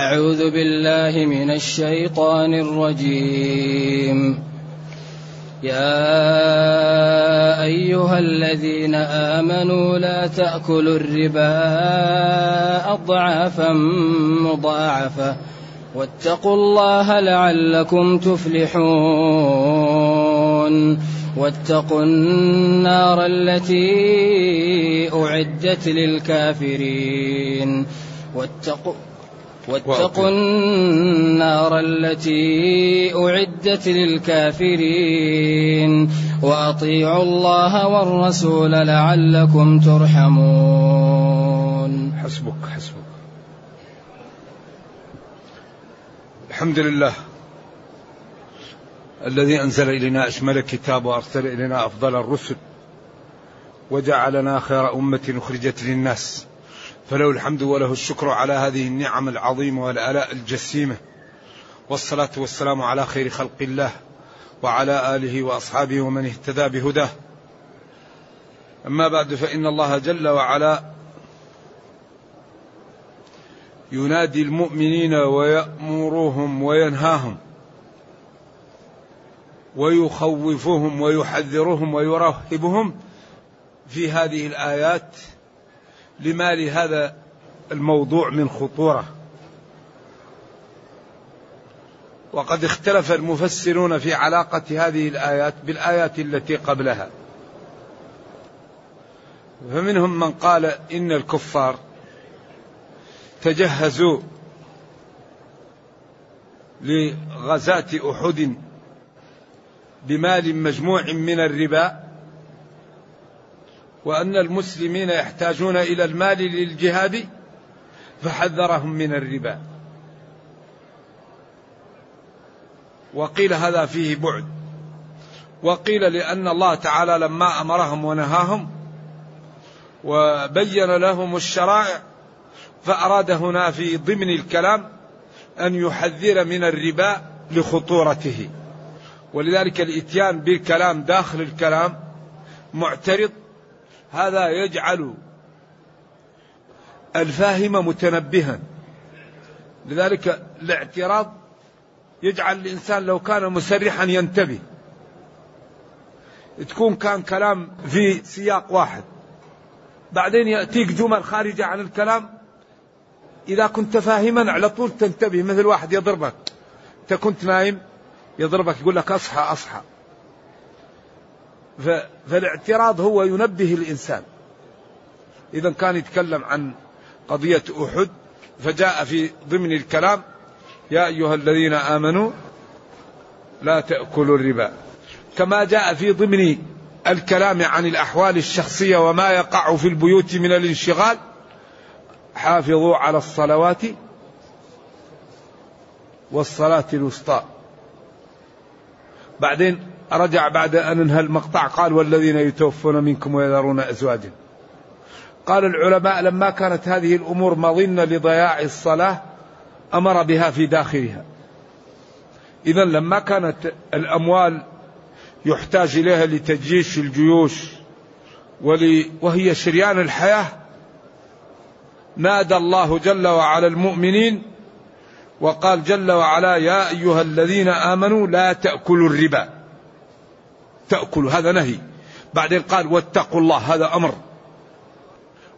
أعوذ بالله من الشيطان الرجيم. يا أيها الذين آمنوا لا تأكلوا الربا أضعافا مضاعفة واتقوا الله لعلكم تفلحون. واتقوا النار التي أعدت للكافرين. واتقوا واتقوا النار التي أعدت للكافرين. وأطيعوا الله والرسول لعلكم ترحمون. حسبك حسبك. الحمد لله الذي أنزل إلينا أشمل كتاب وأرسل إلينا أفضل الرسل وجعلنا خير أمة أخرجت للناس. فله الحمد وله الشكر على هذه النعم العظيمة والآلاء الجسيمة. والصلاة والسلام على خير خلق الله وعلى آله وأصحابه ومن اهتدى بهداه. أما بعد فإن الله جل وعلا ينادي المؤمنين ويأمرهم وينهاهم ويخوفهم ويحذرهم ويرهبهم في هذه الآيات لما لهذا الموضوع من خطورة. وقد اختلف المفسرون في علاقة هذه الآيات بالآيات التي قبلها. فمنهم من قال إن الكفار تجهزوا لغزاة أحد بمال مجموع من الربا وأن المسلمين يحتاجون إلى المال للجهاد فحذرهم من الربا. وقيل هذا فيه بعد. وقيل لأن الله تعالى لما أمرهم ونهاهم وبين لهم الشرائع فأراد هنا في ضمن الكلام أن يحذر من الربا لخطورته. ولذلك الإتيان بالكلام داخل الكلام معترض هذا يجعل الفاهم متنبها. لذلك الاعتراض يجعل الإنسان لو كان مسرحا ينتبه. تكون كان كلام في سياق واحد. بعدين يأتيك جمل خارجة عن الكلام. إذا كنت فاهما على طول تنتبه مثل واحد يضربك. انت كنت نايم يضربك يقول لك أصحى أصحى. فالاعتراض هو ينبه الإنسان. إذا كان يتكلم عن قضية أحد فجاء في ضمن الكلام يا أيها الذين آمنوا لا تأكلوا الربا. كما جاء في ضمن الكلام عن الأحوال الشخصية وما يقع في البيوت من الانشغال حافظوا على الصلوات والصلاة الوسطى. بعدين رجع بعد أن انهى المقطع قال والذين يتوفون منكم ويذرون أزواجا قال العلماء لما كانت هذه الأمور مظنة لضياع الصلاة أمر بها في داخلها. إذا لما كانت الأموال يحتاج إليها لتجيش الجيوش ولي وهي شريان الحياة نادى الله جل وعلا المؤمنين وقال جل وعلا يا أيها الذين آمنوا لا تأكلوا الربا. تأكل هذا نهي. بعدين قال واتقوا الله هذا أمر.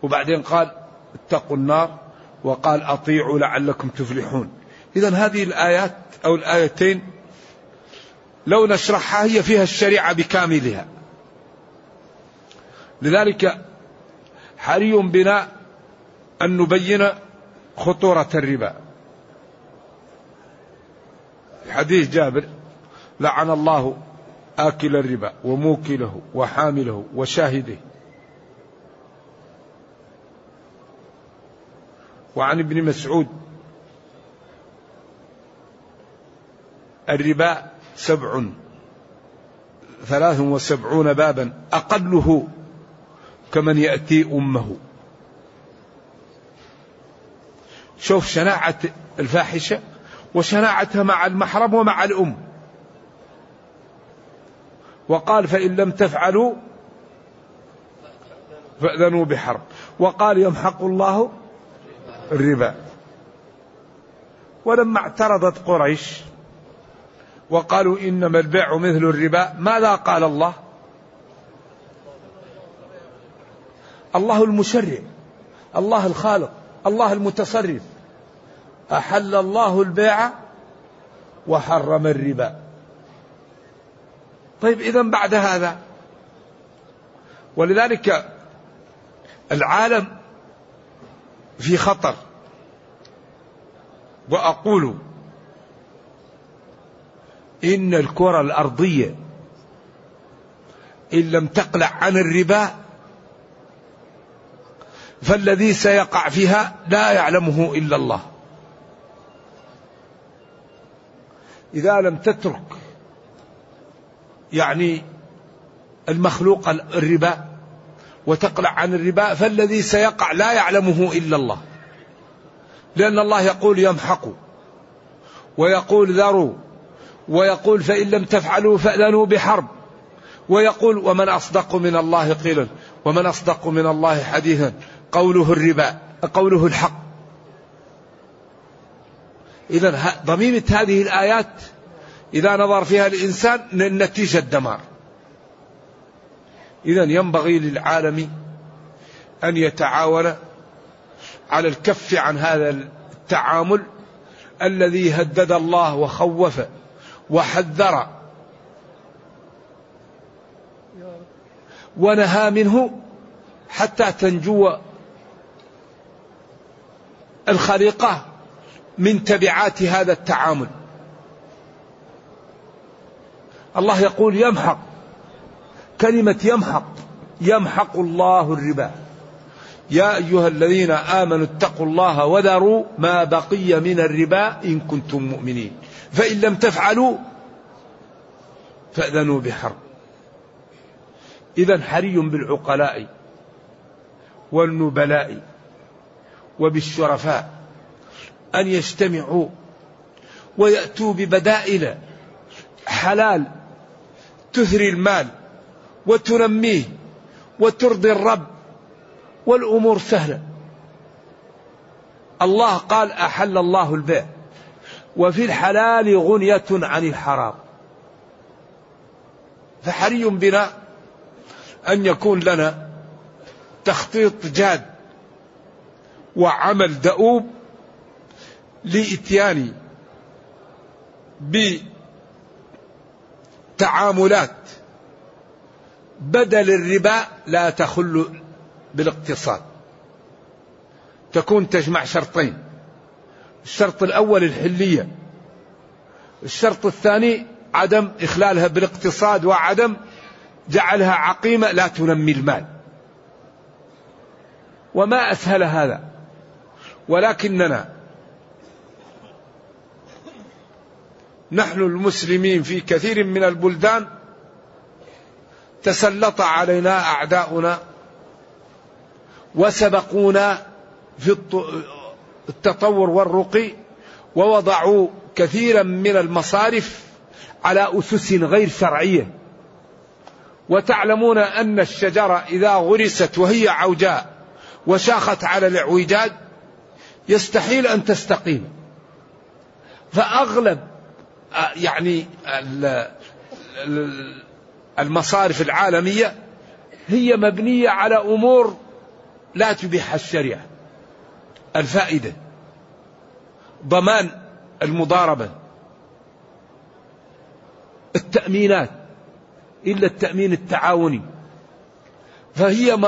وبعدين قال اتقوا النار وقال أطيعوا لعلكم تفلحون. إذا هذه الآيات أو الآيتين لو نشرحها هي فيها الشريعة بكاملها. لذلك حري بنا أن نبين خطورة الربا. حديث جابر لعن الله آكل الربا وموكله وحامله وشاهده. وعن ابن مسعود الربا سبع ثلاث وسبعون بابا أقله كمن يأتي أمه. شوف شناعة الفاحشة وشناعتها مع المحرم ومع الأم. وقال فإن لم تفعلوا فأذنوا بحرب. وقال يمحق الله الربا. ولما اعترضت قريش وقالوا إنما البيع مثل الربا ماذا قال الله؟ الله المشرع الله الخالق الله المتصرف. أحل الله البيع وحرم الربا. طيب إذا بعد هذا. ولذلك العالم في خطر. وأقول إن الكرة الأرضية إن لم تقلع عن الربا فالذي سيقع فيها لا يعلمه إلا الله. إذا لم تترك يعني المخلوق الربا وتقلع عن الربا فالذي سيقع لا يعلمه إلا الله. لأن الله يقول يمحق ويقول ذروا ويقول فإن لم تفعلوا فأذنوا بحرب ويقول ومن أصدق من الله قيلا ومن أصدق من الله حديثا قوله الربا قوله الحق. إذا ضميمة هذه الآيات إذا نظر فيها الإنسان النتيجة الدمار. إذا ينبغي للعالم أن يتعاون على الكف عن هذا التعامل الذي هدد الله وخوف وحذر ونهى منه حتى تنجو الخليقة من تبعات هذا التعامل. الله يقول يمحق. كلمة يمحق. يمحق الله الربا. يا أيها الذين آمنوا اتقوا الله وذروا ما بقي من الربا إن كنتم مؤمنين. فإن لم تفعلوا فأذنوا بحرب. إذا حري بالعقلاء والنبلاء وبالشرفاء أن يجتمعوا ويأتوا ببدائل حلال تثري المال وتنميه وترضي الرب والأمور سهلة. الله قال أحل الله البيع وفي الحلال غنية عن الحرام. فحري بنا أن يكون لنا تخطيط جاد وعمل دؤوب لإتيان بتعاملات بدل الربا لا تخل بالاقتصاد. تكون تجمع شرطين. الشرط الأول الحلية. الشرط الثاني عدم إخلالها بالاقتصاد وعدم جعلها عقيمة لا تنمي المال. وما أسهل هذا. ولكننا نحن المسلمين في كثير من البلدان تسلط علينا أعداؤنا وسبقونا في التطور والرقي ووضعوا كثيرا من المصارف على أسس غير شرعية. وتعلمون أن الشجرة إذا غرست وهي عوجاء وشاخت على الإعوجاج يستحيل أن تستقيم. فأغلب يعني المصارف العالمية هي مبنية على أمور لا تبيح الشريعة. الفائدة ضمان المضاربة التأمينات إلا التأمين التعاوني. فهي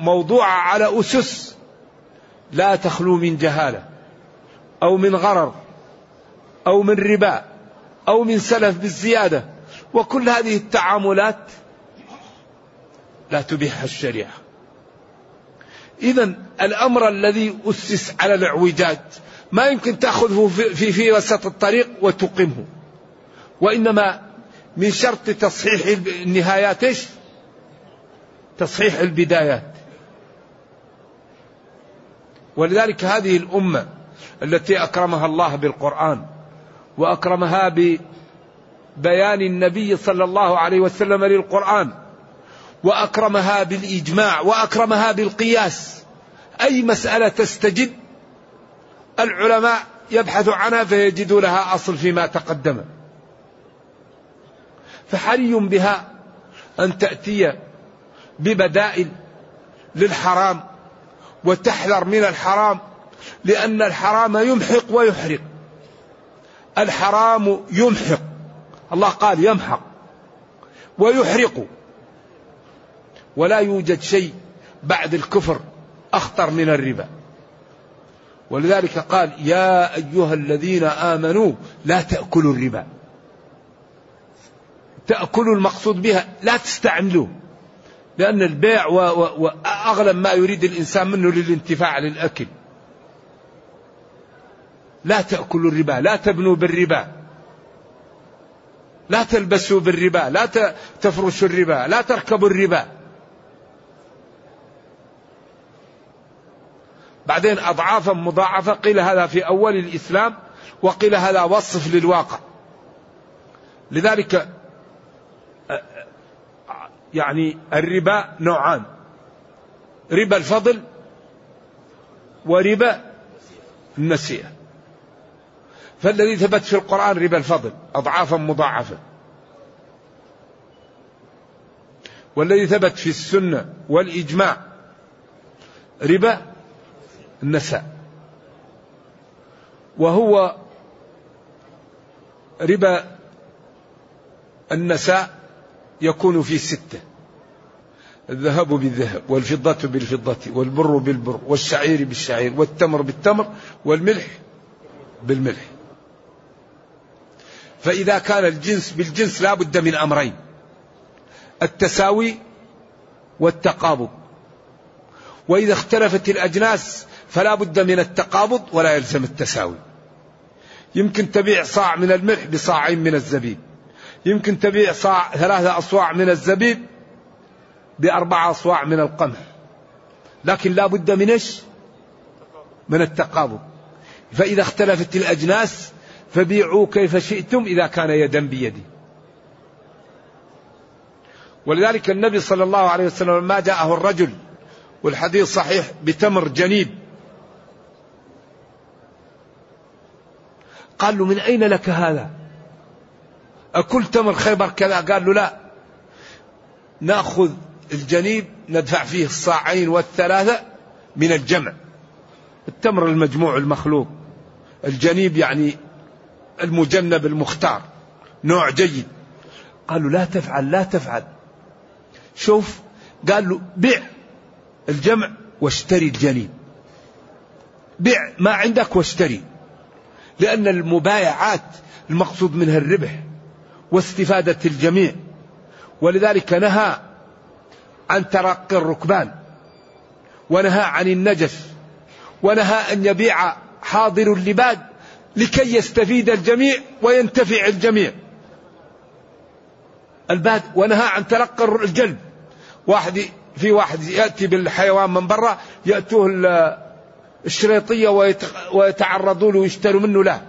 موضوعة على أسس لا تخلو من جهالة أو من غرر. أو من ربا أو من سلف بالزيادة وكل هذه التعاملات لا تبيح الشريعة. إذا الأمر الذي أسس على الاعوجاج ما يمكن تأخذه في, في, في وسط الطريق وتقمه وإنما من شرط تصحيح النهايات إيش؟ تصحيح البدايات. ولذلك هذه الأمة التي أكرمها الله بالقرآن وأكرمها ببيان النبي صلى الله عليه وسلم للقرآن وأكرمها بالإجماع وأكرمها بالقياس. أي مسألة تستجد العلماء يبحث عنها فيجد لها أصل فيما تقدم. فحري بها أن تأتي ببدائل للحرام وتحذر من الحرام لأن الحرام يمحق ويحرق. الحرام يمحق. الله قال يمحق ويحرق. ولا يوجد شيء بعد الكفر أخطر من الربا. ولذلك قال يا أيها الذين آمنوا لا تأكلوا الربا. تأكلوا المقصود بها لا تستعملوه. لأن البيع وأغلب ما يريد الإنسان منه للانتفاع للأكل. لا تأكلوا الربا لا تبنوا بالربا. لا تلبسوا بالربا لا تفرشوا الربا لا تركبوا الربا. بعدين أضعافا مضاعفة قيل هذا في أول الإسلام وقيل هذا وصف للواقع. لذلك يعني الربا نوعان. ربا الفضل وربا النسيئة. فالذي ثبت في القرآن ربا الفضل أضعافا مضاعفة. والذي ثبت في السنة والإجماع ربا النساء. وهو ربا النساء يكون في ستة. الذهب بالذهب والفضة بالفضة والبر بالبر والشعير بالشعير والتمر بالتمر والملح بالملح. فإذا كان الجنس بالجنس لا بد من أمرين. التساوي والتقابض. وإذا اختلفت الأجناس فلا بد من التقابض ولا يلزم التساوي. يمكن تبيع صاع من الملح بصاعين من الزبيب. يمكن تبيع صاع ثلاثة أصواع من الزبيب بأربعة أصواع من القمح. لكن لا بد من إيش؟ من التقابض. فإذا اختلفت الأجناس فبيعوا كيف شئتم إذا كان يدا بيد ولذلك النبي صلى الله عليه وسلم ما جاءه الرجل والحديث صحيح بتمر جنيب. قال له من أين لك هذا؟ أكل تمر خيبر كذا؟ قال له لا. نأخذ الجنيب ندفع فيه الصاعين والثلاثة من الجمع. التمر المجموع المخلوق. الجنيب يعني المجنب المختار نوع جيد. قالوا لا تفعل لا تفعل. شوف قال له بيع الجمع واشتري الجنيب بيع ما عندك واشتري. لأن المبايعات المقصود منها الربح واستفادة الجميع. ولذلك نهى عن ترقي الركبان. ونهى عن النجف. ونهى أن يبيع حاضر اللباد. لكي يستفيد الجميع وينتفع الجميع. الباد ونهى عن تلقي الجلب واحد في واحد يأتي بالحيوان من برا يأتوه الشريطية ويتعرضوا له ويشتروا منه لا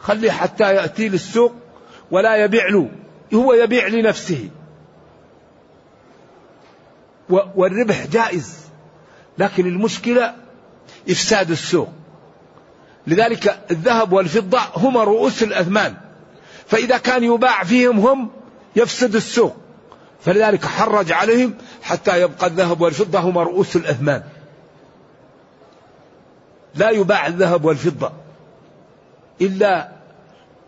خليه حتى يأتي للسوق ولا يبيع له. هو يبيع لنفسه. والربح جائز. لكن المشكلة إفساد السوق. لذلك الذهب والفضة هما رؤوس الأثمان. فإذا كان يباع فيهم هم يفسد السوق. فلذلك حرج عليهم حتى يبقى الذهب والفضة هما رؤوس الأثمان. لا يباع الذهب والفضة إلا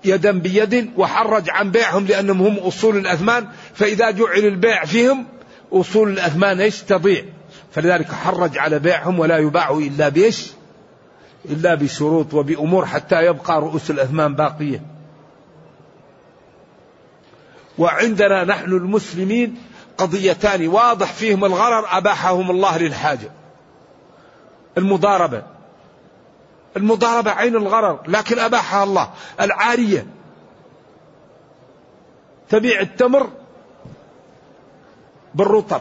يدا بيد وحرج عن بيعهم لأنهم هم أصول الأثمان. فإذا جعل البيع فيهم أصول الأثمان إيش؟ تضيع. فلذلك حرج على بيعهم ولا يباع إلا بإيش؟ إلا بشروط وبأمور حتى يبقى رؤوس الأثمان باقية. وعندنا نحن المسلمين قضيتان واضح فيهم الغرر أباحهم الله للحاجة. المضاربة. المضاربة عين الغرر لكن أباحها الله. العارية. تبيع التمر بالرطب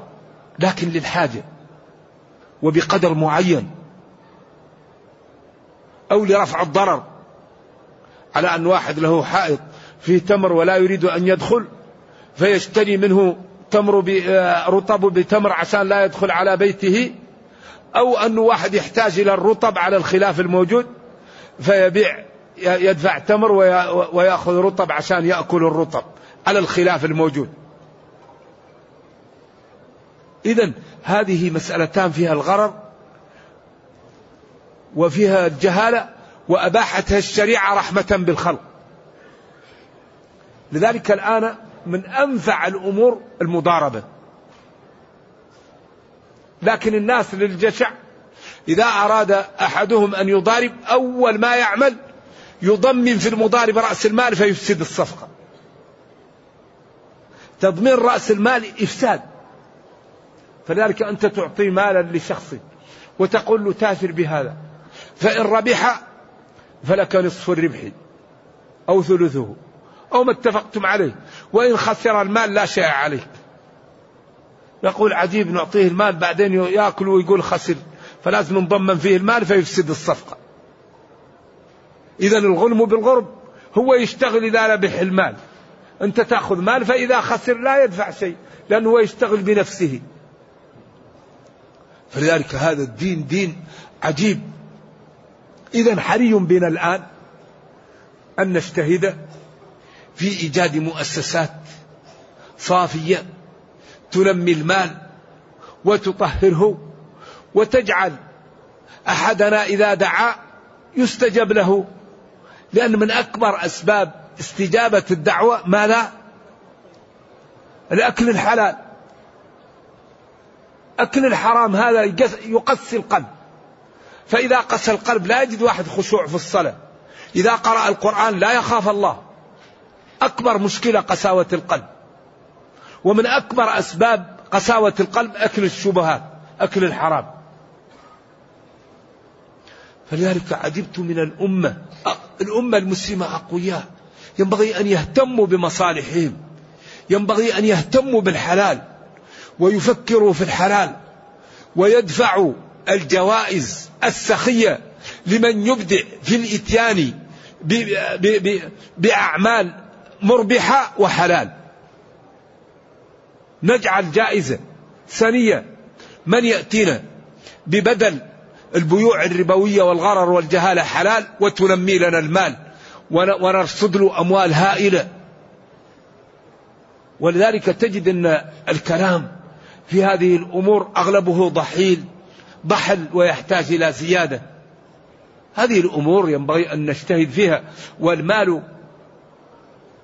لكن للحاجة. وبقدر معين. أو لرفع الضرر على أن واحد له حائط فيه تمر ولا يريد أن يدخل فيشتري منه تمر آه، رطب بتمر عشان لا يدخل على بيته أو أن واحد يحتاج إلى الرطب على الخلاف الموجود فيبيع يدفع تمر ويأخذ رطب عشان يأكل الرطب على الخلاف الموجود. إذا هذه مسألتان فيها الغرر وفيها الجهالة وأباحتها الشريعة رحمة بالخلق. لذلك الآن من أنفع الأمور المضاربة. لكن الناس للجشع إذا أراد أحدهم أن يضارب أول ما يعمل يضمن في المضارب رأس المال فيفسد الصفقة. تضمين رأس المال إفساد. فلذلك أنت تعطي مالا لشخص وتقول له تاثر بهذا. فإن ربح فلك نصف الربح أو ثلثه أو ما اتفقتم عليه. وإن خسر المال لا شيء عليك يقول عجيب نعطيه المال بعدين يأكل ويقول خسر. فلازم نضمن فيه المال فيفسد الصفقة. إذا الغنم بالغرب هو يشتغل إذا ربح المال. أنت تأخذ مال فإذا خسر لا يدفع شيء لأنه هو يشتغل بنفسه. فلذلك هذا الدين دين عجيب. إذا حري بنا الآن أن نجتهد في إيجاد مؤسسات صافية تنمي المال وتطهره وتجعل أحدنا إذا دعا يستجب له لأن من أكبر أسباب استجابة الدعوة ماذا؟ الأكل الحلال أكل الحرام هذا يقسي القلب فإذا قسى القلب لا يجد واحد خشوع في الصلاة. إذا قرأ القرآن لا يخاف الله. أكبر مشكلة قساوة القلب. ومن أكبر أسباب قساوة القلب أكل الشبهات أكل الحرام. فلذلك عجبت من الأمة الأمة المسلمة أقوياء. ينبغي أن يهتموا بمصالحهم. ينبغي أن يهتموا بالحلال. ويفكروا في الحلال. ويدفعوا الجوائز. السخية لمن يبدع في الإتيان بأعمال مربحة وحلال. نجعل جائزة سنية من يأتينا ببدل البيوع الربوية والغرر والجهالة حلال وتنمي لنا المال ونرصد له أموال هائلة. ولذلك تجد أن الكلام في هذه الأمور أغلبه ضحيل. ضحل ويحتاج إلى زيادة. هذه الأمور ينبغي أن نجتهد فيها والمال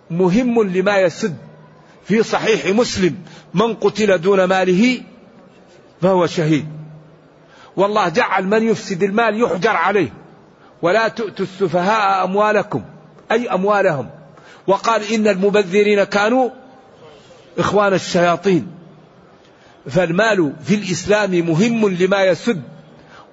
مهم لما يسد. في صحيح مسلم من قتل دون ماله فهو شهيد. والله جعل من يفسد المال يحجر عليه. ولا تؤتوا السفهاء أموالكم أي أموالهم. وقال إن المبذرين كانوا إخوان الشياطين. فالمال في الإسلام مهم لما يسد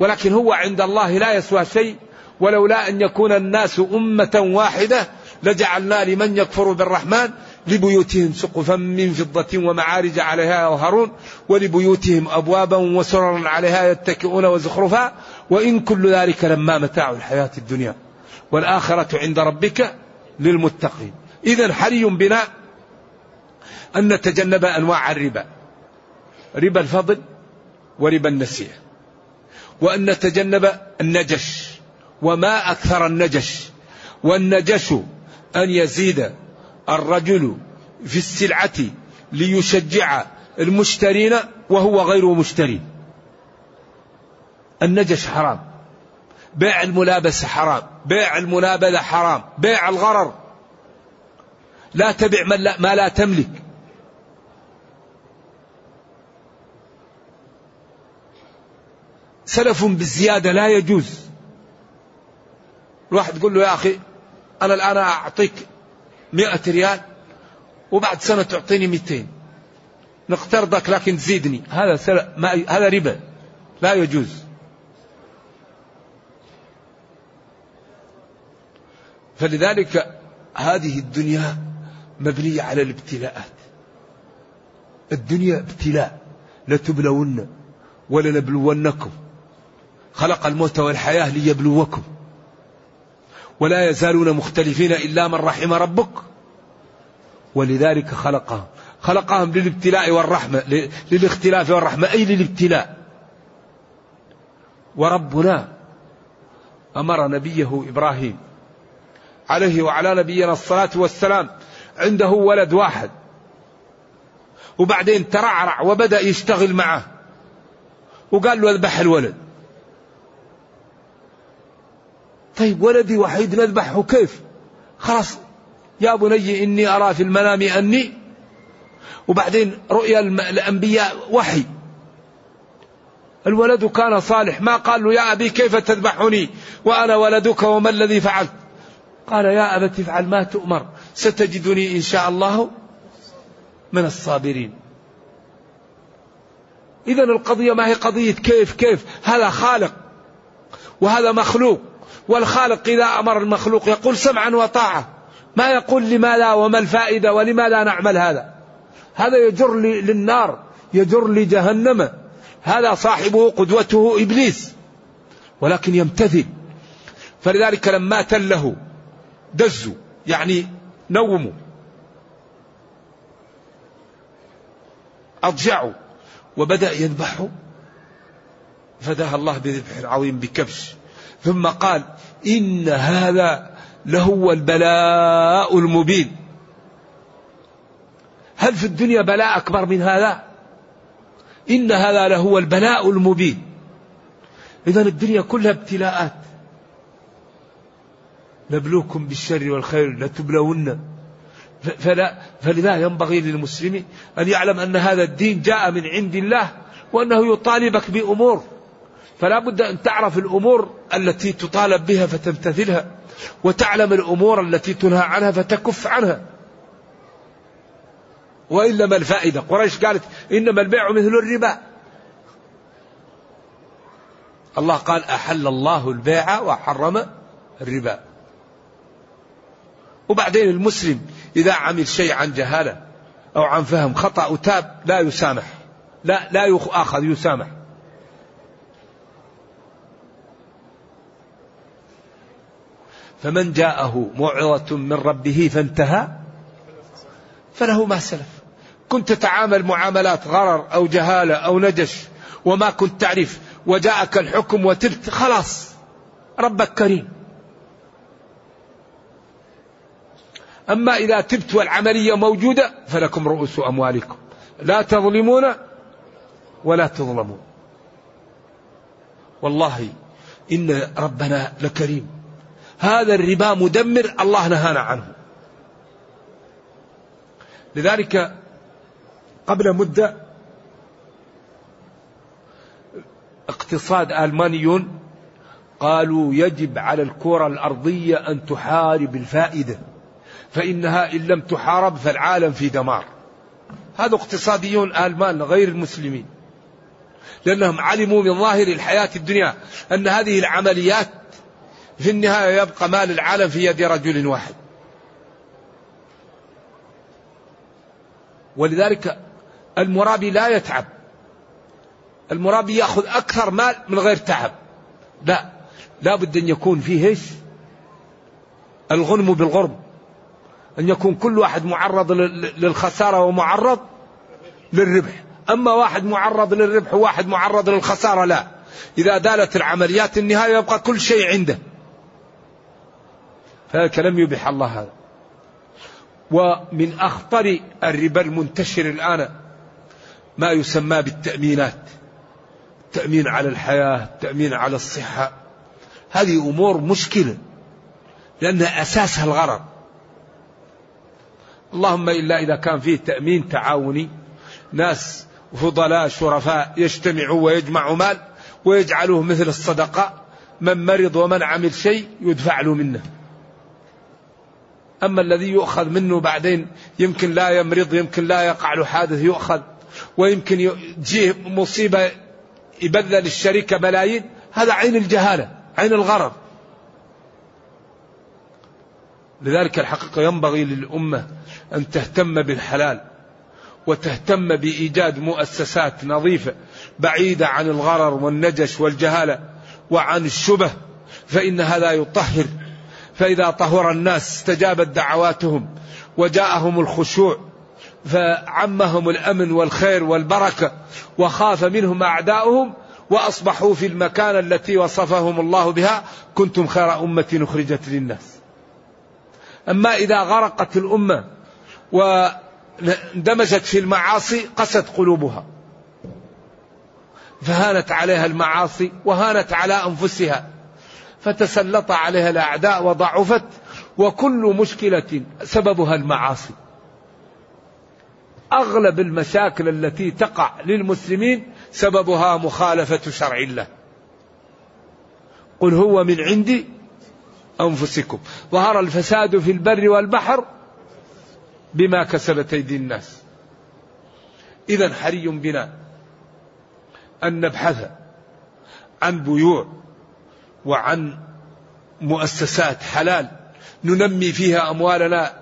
ولكن هو عند الله لا يسوى شيء ولولا أن يكون الناس أمة واحدة لجعلنا لمن يكفر بالرحمن لبيوتهم سقفا من فضة ومعارج عليها يظهرون ولبيوتهم أبوابا وسررا عليها يتكئون وزخرفا وإن كل ذلك لما متاع الحياة الدنيا. والآخرة عند ربك للمتقين. إذا حري بنا أن نتجنب أنواع الربا. ربا الفضل وربا النسيئة. وأن نتجنب النجش وما أكثر النجش. والنجش أن يزيد الرجل في السلعة ليشجع المشترين وهو غير مشتري النجش حرام. بيع الملابسة حرام. بيع المنابذة حرام. بيع الغرر. لا تبع ما لا تملك. سلف بالزيادة لا يجوز. الواحد يقول له يا أخي أنا الآن أعطيك مئة ريال وبعد سنة تعطيني 200 نقترضك لكن تزيدني. هذا. ما... هذا ربا. لا يجوز. فلذلك هذه الدنيا مبنية على الابتلاءات. الدنيا ابتلاء. لتبلون ولنبلونكم. خلق الموت والحياة ليبلوكم. ولا يزالون مختلفين إلا من رحم ربك. ولذلك خلقهم. خلقهم للابتلاء والرحمة للاختلاف والرحمة أي للابتلاء. وربنا أمر نبيه إبراهيم عليه وعلى نبينا الصلاة والسلام عنده ولد واحد. وبعدين ترعرع وبدأ يشتغل معه. وقال له اذبح الولد. طيب ولدي وحيد نذبحه كيف؟ خلاص يا بني إني أرى في المنام أني وبعدين رؤيا الأنبياء وحي. الولد كان صالح ما قال له يا أبي كيف تذبحني؟ وأنا ولدك وما الذي فعلت؟ قال يا أبت افعل ما تؤمر ستجدني إن شاء الله من الصابرين. إذا القضية ما هي قضية كيف كيف؟ هذا خالق وهذا مخلوق. والخالق إذا أمر المخلوق يقول سمعا وطاعة. ما يقول لماذا وما الفائدة ولماذا نعمل هذا. هذا يجر للنار يجر لجهنم هذا صاحبه قدوته إبليس ولكن يمتثل. فلذلك لما تله دزوا يعني نوموا. أضجعوا وبدأ يذبحوا. فداه الله بذبح عظيم بكبش. ثم قال إن هذا لهو البلاء المبين. هل في الدنيا بلاء أكبر من هذا؟ إن هذا لهو البلاء المبين. إذا الدنيا كلها ابتلاءات. نبلوكم بالشر والخير لتبلون. فلا فلذا ينبغي للمسلم أن يعلم أن هذا الدين جاء من عند الله وأنه يطالبك بأمور. فلا بد أن تعرف الأمور التي تطالب بها فتمتثلها وتعلم الأمور التي تنهى عنها فتكف عنها. وإلا ما الفائدة قريش قالت إنما البيع مثل الربا. الله قال أحل الله البيع وحرم الربا. وبعدين المسلم إذا عمل شيء عن جهالة أو عن فهم خطأ وتاب لا يسامح لا لا يؤاخذ يسامح. فمن جاءه موعظة من ربه فانتهى. فله ما سلف. كنت تتعامل معاملات غرر أو جهالة أو نجش وما كنت تعرف وجاءك الحكم وتبت خلاص. ربك كريم. أما إذا تبت والعملية موجودة فلكم رؤوس أموالكم. لا تظلمون ولا تظلمون. والله إن ربنا لكريم. هذا الربا مدمر الله نهانا عنه. لذلك قبل مدة اقتصاد ألمانيون قالوا يجب على الكرة الأرضية أن تحارب الفائدة فإنها إن لم تحارب فالعالم في دمار. هذا اقتصاديون آلمان غير المسلمين لأنهم علموا من ظاهر الحياة الدنيا أن هذه العمليات في النهاية يبقى مال العالم في يد رجل واحد. ولذلك المرابي لا يتعب. المرابي يأخذ أكثر مال من غير تعب. لا لا بد أن يكون فيه إيش؟ الغنم بالغرم أن يكون كل واحد معرض للخسارة ومعرض للربح. أما واحد معرض للربح وواحد معرض للخسارة لا. إذا دالت العمليات النهاية يبقى كل شيء عنده. فذلك لم يبح الله هذا. ومن أخطر الربا المنتشر الآن ما يسمى بالتأمينات. التأمين على الحياة التأمين على الصحة. هذه أمور مشكلة لأن أساسها الغرض اللهم إلا إذا كان فيه تأمين تعاوني ناس فضلاء شرفاء يجتمعوا ويجمعوا مال ويجعلوه مثل الصدقة. من مرض ومن عمل شيء يدفع له منه. أما الذي يؤخذ منه بعدين يمكن لا يمرض يمكن لا يقع له حادث يؤخذ. ويمكن تجيه مصيبة يبذل الشركة ملايين هذا عين الجهالة عين الغرض لذلك الحقيقة ينبغي للأمة أن تهتم بالحلال وتهتم بإيجاد مؤسسات نظيفة بعيدة عن الغرر والنجش والجهالة وعن الشبه فإن هذا يطهر فإذا طهر الناس استجابت دعواتهم وجاءهم الخشوع فعمهم الأمن والخير والبركة وخاف منهم أعداؤهم وأصبحوا في المكان التي وصفهم الله بها كنتم خير أمة أخرجت للناس. أما إذا غرقت الأمة واندمجت في المعاصي قست قلوبها. فهانت عليها المعاصي وهانت على أنفسها. فتسلط عليها الأعداء وضعفت وكل مشكلة سببها المعاصي. أغلب المشاكل التي تقع للمسلمين سببها مخالفة شرع الله. قل هو من عند أنفسكم. ظهر الفساد في البر والبحر بما كسبت أيدي الناس. إذا حري بنا أن نبحث عن بيوع وعن مؤسسات حلال. ننمي فيها أموالنا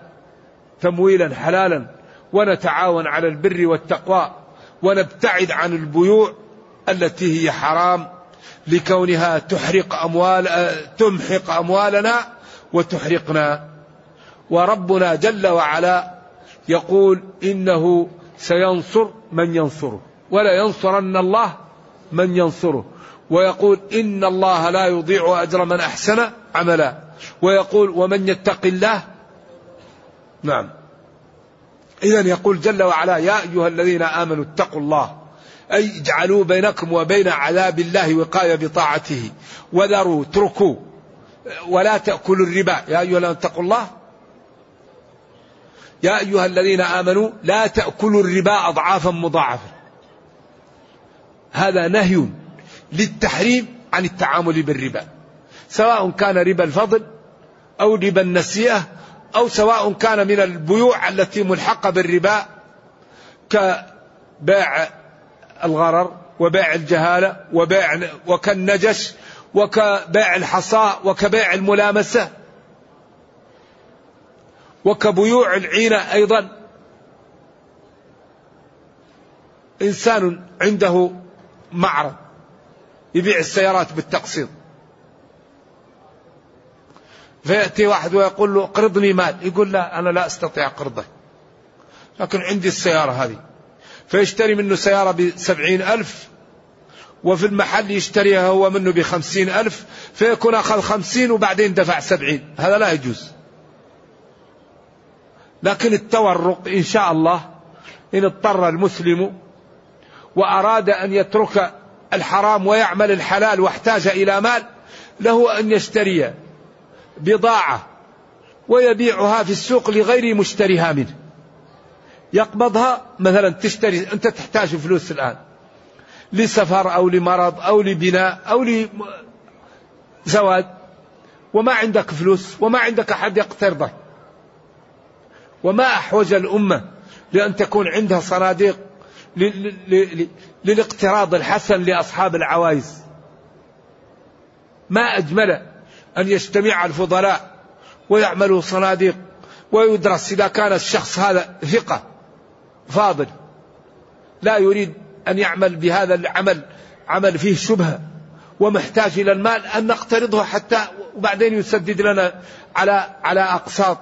تمويلا حلالا ونتعاون على البر والتقوى ونبتعد عن البيوع التي هي حرام لكونها تحرق أموال تمحق أموالنا وتحرقنا. وربنا جل وعلا يقول إنه سينصر من ينصره ولا ينصرن الله من ينصره. ويقول إن الله لا يضيع أجر من أحسن عملا. ويقول ومن يتق الله. نعم. إذا يقول جل وعلا يا أيها الذين آمنوا اتقوا الله. أي اجعلوا بينكم وبين عذاب الله وقاية بطاعته. وذروا اتركوا. ولا تأكلوا الربا. يا أيها الذين اتقوا الله. يا أيها الذين آمنوا لا تأكلوا الربا أضعافا مضاعفة. هذا نهي للتحريم عن التعامل بالربا. سواء كان ربا الفضل أو ربا النسيئة أو سواء كان من البيوع التي ملحقة بالربا كبيع الغرر وبيع الجهالة وبيع وكالنجش وكبيع الحصاء وكبيع الملامسة وكبيوع العينة أيضا. إنسان عنده معرض. يبيع السيارات بالتقسيط. فيأتي واحد ويقول له قرضني مال. يقول لا أنا لا أستطيع قرضك لكن عندي السيارة هذه. فيشتري منه سيارة بسبعين ألف وفي المحل يشتريها هو منه بخمسين ألف فيكون أخذ خمسين وبعدين دفع سبعين. هذا لا يجوز. لكن التورق إن شاء الله إن اضطر المسلم وأراد أن يترك الحرام ويعمل الحلال واحتاج إلى مال له أن يشتري بضاعة ويبيعها في السوق لغير مشتريها منه. يقبضها مثلا تشتري أنت تحتاج فلوس الآن لسفر أو لمرض أو لبناء أو لزواج وما عندك فلوس وما عندك أحد يقترضك. وما أحوج الأمة لأن تكون عندها صناديق للاقتراض الحسن لأصحاب العوائز ما أجمل أن يجتمع الفضلاء ويعملوا صناديق ويدرس إذا كان الشخص هذا ثقة فاضل. لا يريد أن يعمل بهذا العمل عمل فيه شبهة ومحتاج إلى المال أن نقترضه حتى وبعدين يسدد لنا على على أقساط.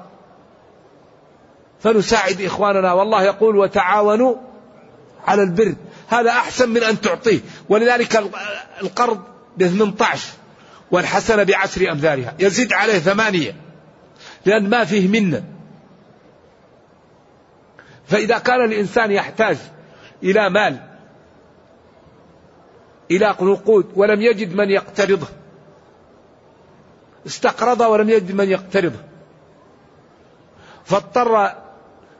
فنساعد إخواننا والله يقول وتعاونوا على البر. هذا أحسن من أن تعطيه. ولذلك القرض ب 18 والحسنة بعشر أمثالها. يزيد عليه ثمانية. لأن ما فيه منة. فإذا كان الإنسان يحتاج إلى مال إلى نقود ولم يجد من يقترضه استقرض ولم يجد من يقترضه فاضطر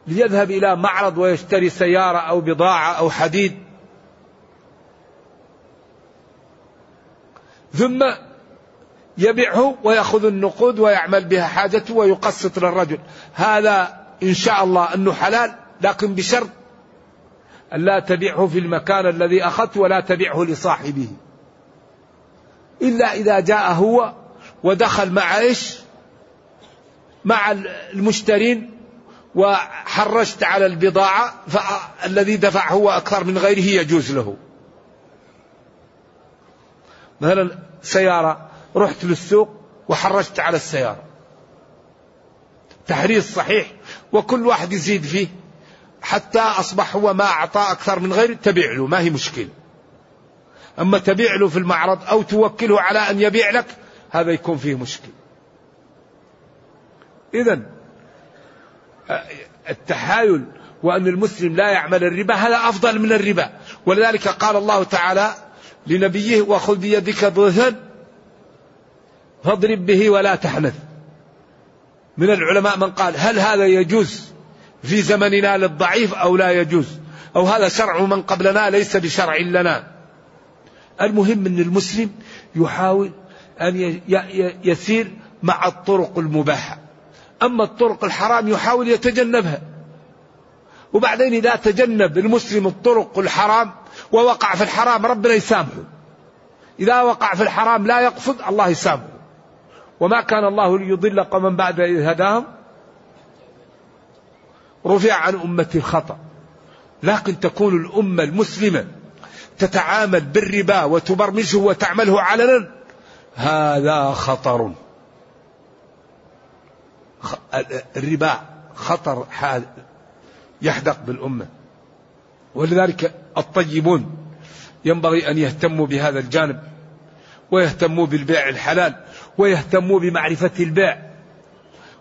ليذهب إلى معرض ويشتري سيارة أو بضاعة أو حديد ثم يبيعه ويأخذ النقود ويعمل بها حاجته ويقسط للرجل. هذا إن شاء الله أنه حلال لكن بشرط أن لا تبيعه في المكان الذي أخذت ولا تبيعه لصاحبه. إلا إذا جاء هو ودخل مع إيش؟ مع المشترين وحرجت على البضاعة فالذي دفع هو أكثر من غيره يجوز له. مثلا سيارة رحت للسوق وحرجت على السيارة. تحريص صحيح وكل واحد يزيد فيه. حتى أصبح هو ما أعطى أكثر من غيره تبيع له ما هي مشكلة. أما تبيع له في المعرض أو توكله على أن يبيع لك هذا يكون فيه مشكلة. إذا التحايل وأن المسلم لا يعمل الربا هذا أفضل من الربا. ولذلك قال الله تعالى لنبيه وخذ بيدك ضغثا فاضرب به ولا تحنث. من العلماء من قال هل هذا يجوز في زمننا للضعيف أو لا يجوز؟ أو هذا شرع من قبلنا ليس بشرع لنا؟ المهم أن المسلم يحاول أن يسير مع الطرق المباحة. أما الطرق الحرام يحاول يتجنبها. وبعدين إذا تجنب المسلم الطرق الحرام ووقع في الحرام ربنا يسامحه. إذا وقع في الحرام لا يقصد الله يسامحه. وما كان الله ليضل قوما بعد إذ هداهم. رفع عن أمة الخطأ. لكن تكون الأمة المسلمة تتعامل بالربا وتبرمجه وتعمله علنا هذا خطر. الربا خطر يحدق بالأمة. ولذلك الطيبون ينبغي أن يهتموا بهذا الجانب ويهتموا بالبيع الحلال ويهتموا بمعرفة البيع.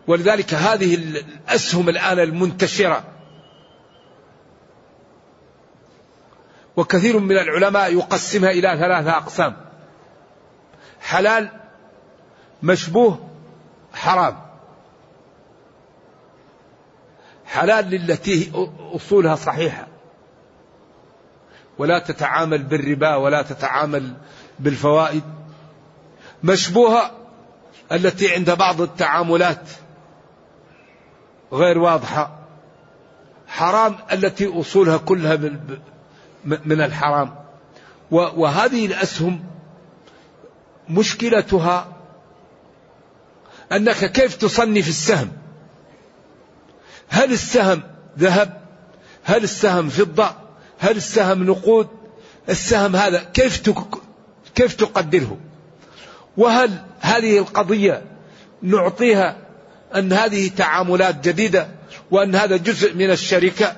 ولذلك هذه الأسهم الآن المنتشرة. وكثير من العلماء يقسمها إلى ثلاثة أقسام. حلال مشبوه حرام. حلال للتي أصولها صحيحة. ولا تتعامل بالربا ولا تتعامل بالفوائد. مشبوهة التي عند بعض التعاملات غير واضحة. حرام التي أصولها كلها من الحرام. وهذه الأسهم مشكلتها أنك كيف تصنف السهم؟ هل السهم ذهب؟ هل السهم فضة؟ هل السهم نقود؟ السهم هذا كيف كيف تقدره؟ وهل هذه القضية نعطيها أن هذه تعاملات جديدة وأن هذا جزء من الشركة؟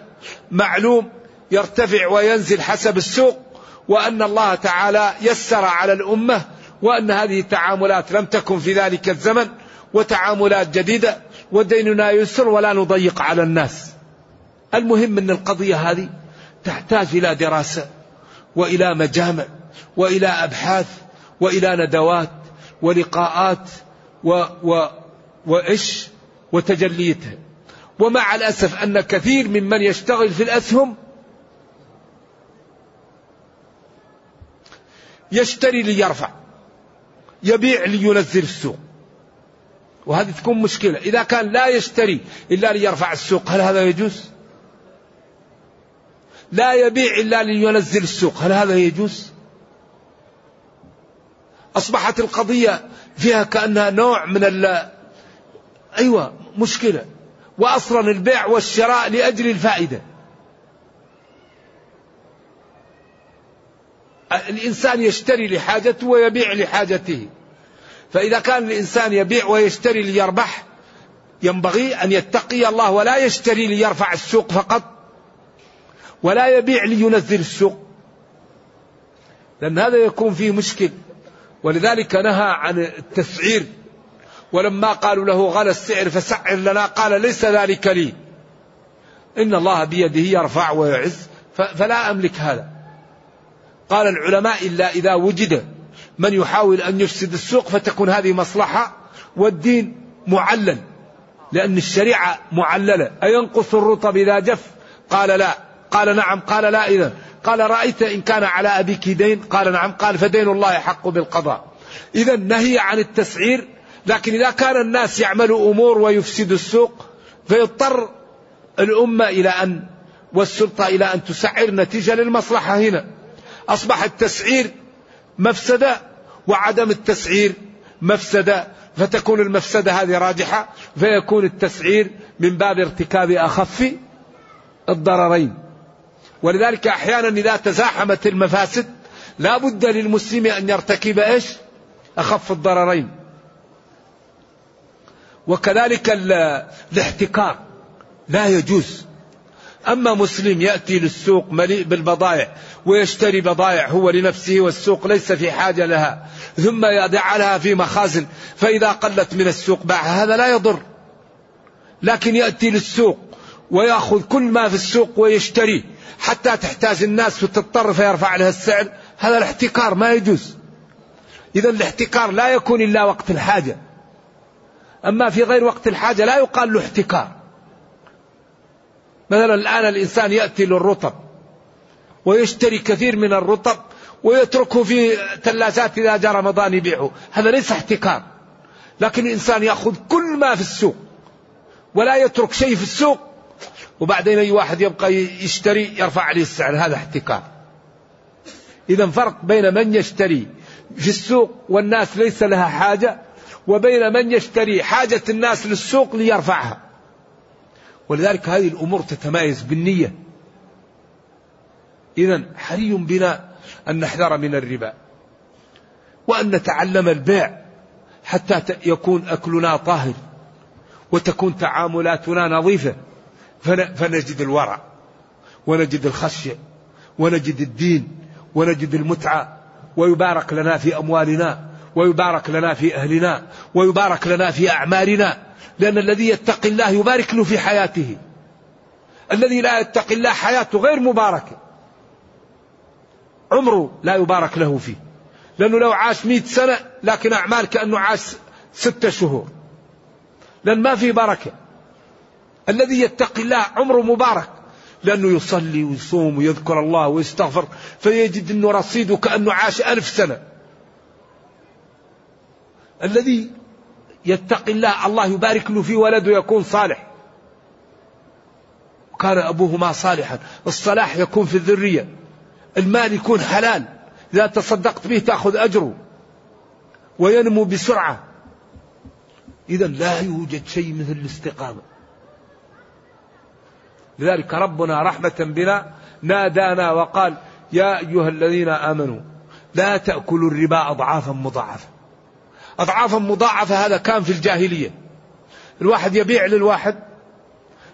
معلوم يرتفع وينزل حسب السوق وأن الله تعالى يسر على الأمة وأن هذه التعاملات لم تكن في ذلك الزمن وتعاملات جديدة وديننا يسر ولا نضيق على الناس. المهم أن القضية هذه تحتاج إلى دراسة وإلى مجامع وإلى أبحاث وإلى ندوات ولقاءات و و وإيش وتجليتها ومع الأسف أن كثير ممن يشتغل في الأسهم يشتري ليرفع يبيع لينزل السوق. وهذه تكون مشكلة. إذا كان لا يشتري إلا ليرفع السوق هل هذا يجوز؟ لا يبيع إلا لينزل السوق. هل هذا يجوز؟ أصبحت القضية فيها كأنها نوع من ال أيوة مشكلة. وأصلا البيع والشراء لأجل الفائدة. الإنسان يشتري لحاجته ويبيع لحاجته. فإذا كان الإنسان يبيع ويشتري ليربح ينبغي أن يتقي الله ولا يشتري ليرفع السوق فقط. ولا يبيع لينزل السوق. لأن هذا يكون فيه مشكل. ولذلك نهى عن التسعير ولما قالوا له غلى السعر فسعر لنا قال ليس ذلك لي. إن الله بيده يرفع ويعز فلا أملك هذا. قال العلماء إلا إذا وجد من يحاول أن يفسد السوق فتكون هذه مصلحة والدين معلل. لأن الشريعة معللة. أينقص الرطب إذا جف؟ قال لا. قال نعم قال لا إذا قال رأيت إن كان على أبيك دين قال نعم قال فدين الله حق بالقضاء. إذا نهي عن التسعير لكن إذا كان الناس يعملوا أمور ويفسد السوق فيضطر الأمة إلى أن والسلطة إلى أن تسعر نتيجة للمصلحة هنا. أصبح التسعير مفسدة وعدم التسعير مفسدة فتكون المفسدة هذه راجحة فيكون التسعير من باب ارتكاب أخف الضررين. ولذلك أحيانا إذا تزاحمت المفاسد لا بد للمسلم أن يرتكب إيش؟ أخف الضررين. وكذلك الاحتكار لا يجوز. أما مسلم يأتي للسوق مليء بالبضائع ويشتري بضائع هو لنفسه والسوق ليس في حاجة لها ثم يجعلها في مخازن فإذا قلت من السوق باعها هذا لا يضر. لكن يأتي للسوق ويأخذ كل ما في السوق ويشتري. حتى تحتاج الناس وتضطر فيرفع لها السعر هذا الاحتكار ما يجوز. إذا الاحتكار لا يكون إلا وقت الحاجة. أما في غير وقت الحاجة لا يقال له احتكار. مثلا الآن الإنسان يأتي للرطب ويشتري كثير من الرطب ويتركه في ثلاجات إذا جاء رمضان يبيعه. هذا ليس احتكار. لكن الإنسان يأخذ كل ما في السوق ولا يترك شيء في السوق وبعدين أي واحد يبقى يشتري يرفع عليه السعر هذا احتكار. إذا فرق بين من يشتري في السوق والناس ليس لها حاجة وبين من يشتري حاجة الناس للسوق ليرفعها. ولذلك هذه الأمور تتمايز بالنية. إذا حري بنا أن نحذر من الربا وأن نتعلم البيع حتى يكون أكلنا طاهر وتكون تعاملاتنا نظيفة. فنجد الورع ونجد الخشية ونجد الدين ونجد المتعة ويبارك لنا في أموالنا ويبارك لنا في أهلنا ويبارك لنا في أعمالنا لأن الذي يتقي الله يبارك له في حياته. الذي لا يتقي الله حياته غير مباركة عمره لا يبارك له فيه. لأنه لو عاش مئة سنة لكن أعمال كأنه عاش ستة شهور. لأن ما في بركة. الذي يتقي الله عمره مبارك. لأنه يصلي ويصوم ويذكر الله ويستغفر فيجد أنه رصيده كأنه عاش ألف سنة. الذي يتقي الله الله يبارك له في ولده يكون صالح. كان أبوهما صالحا. الصلاح يكون في الذرية. المال يكون حلال. إذا تصدقت به تأخذ أجره. وينمو بسرعة. إذا لا يوجد شيء مثل الاستقامة. لذلك ربنا رحمة بنا نادانا وقال يا أيها الذين آمنوا لا تأكلوا الربا أضعافا مضاعفة. أضعافا مضاعفة هذا كان في الجاهلية. الواحد يبيع للواحد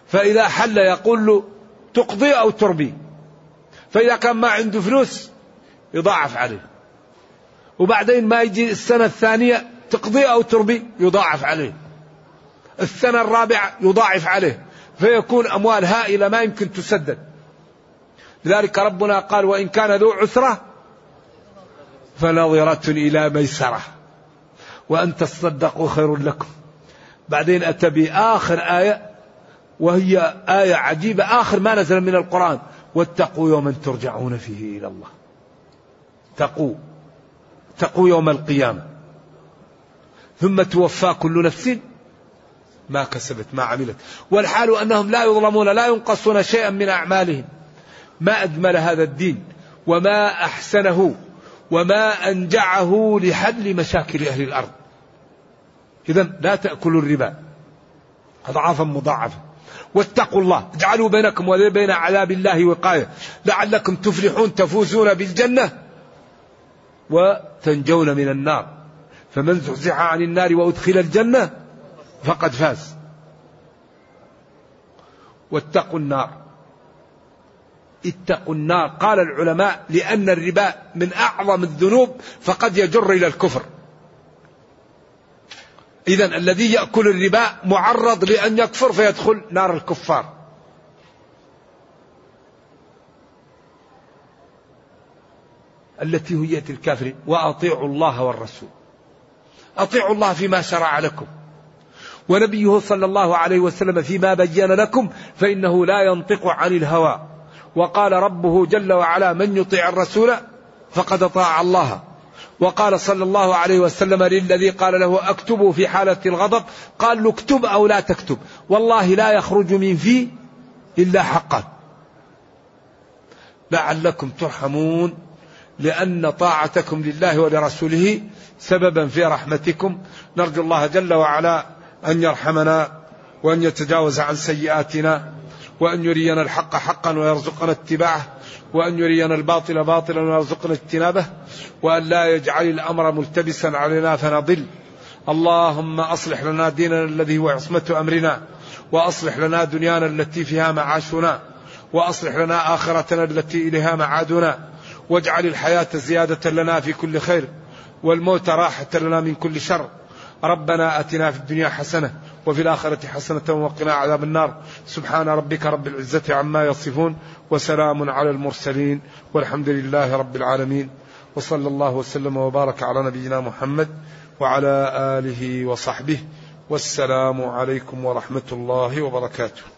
فإذا حل يقول له تقضي أو تربي. فإذا كان ما عنده فلوس يضاعف عليه. وبعدين ما يجي السنة الثانية تقضي أو تربي يضاعف عليه. السنة الرابعة يضاعف عليه. فيكون أموال هائلة ما يمكن تسدد. لذلك ربنا قال وإن كان ذو عسرة فنظرة إلى ميسرة. وأن تصدقوا خير لكم. بعدين أتى بآخر آية وهي آية عجيبة. آخر ما نزل من القرآن واتقوا يوما ترجعون فيه إلى الله. تقوا تقوا يوم القيامة. ثم توفى كل نفس ما كسبت ما عملت. والحال أنهم لا يظلمون لا ينقصون شيئا من أعمالهم. ما أجمل هذا الدين وما أحسنه وما أنجعه لحل مشاكل أهل الأرض. إذا لا تأكلوا الربا. أضعافا مضاعفة. واتقوا الله. اجعلوا بينكم وبين عذاب الله وقاية. لعلكم تفلحون تفوزون بالجنة وتنجون من النار. فمن زحزح عن النار وأدخل الجنة فقد فاز. واتقوا النار. اتقوا النار. قال العلماء لأن الربا من أعظم الذنوب فقد يجر إلى الكفر. إذا الذي يأكل الربا معرض لأن يكفر فيدخل نار الكفار. التي هي الكافرين. وأطيعوا الله والرسول. أطيعوا الله فيما شرع لكم. ونبيه صلى الله عليه وسلم فيما بين لكم فإنه لا ينطق عن الهوى. وقال ربه جل وعلا من يطيع الرسول فقد أطاع الله. وقال صلى الله عليه وسلم للذي قال له اكتبوا في حالة الغضب. قال له اكتب أو لا تكتب. والله لا يخرج من في إلا حقا. لعلكم ترحمون. لأن طاعتكم لله ولرسوله سببا في رحمتكم. نرجو الله جل وعلا أن يرحمنا وأن يتجاوز عن سيئاتنا وأن يرينا الحق حقا ويرزقنا اتباعه وأن يرينا الباطل باطلا ويرزقنا اجتنابه وأن لا يجعل الأمر ملتبسا علينا فنضل. اللهم أصلح لنا ديننا الذي هو عصمة أمرنا وأصلح لنا دنيانا التي فيها معاشنا وأصلح لنا آخرتنا التي إليها معادنا واجعل الحياة زيادة لنا في كل خير والموت راحة لنا من كل شر. ربنا أتنا في الدنيا حسنة وفي الآخرة حسنة وقنا عذاب النار. سبحان ربك رب العزة عما يصفون وسلام على المرسلين والحمد لله رب العالمين. وصلى الله وسلم وبارك على نبينا محمد وعلى آله وصحبه. والسلام عليكم ورحمة الله وبركاته.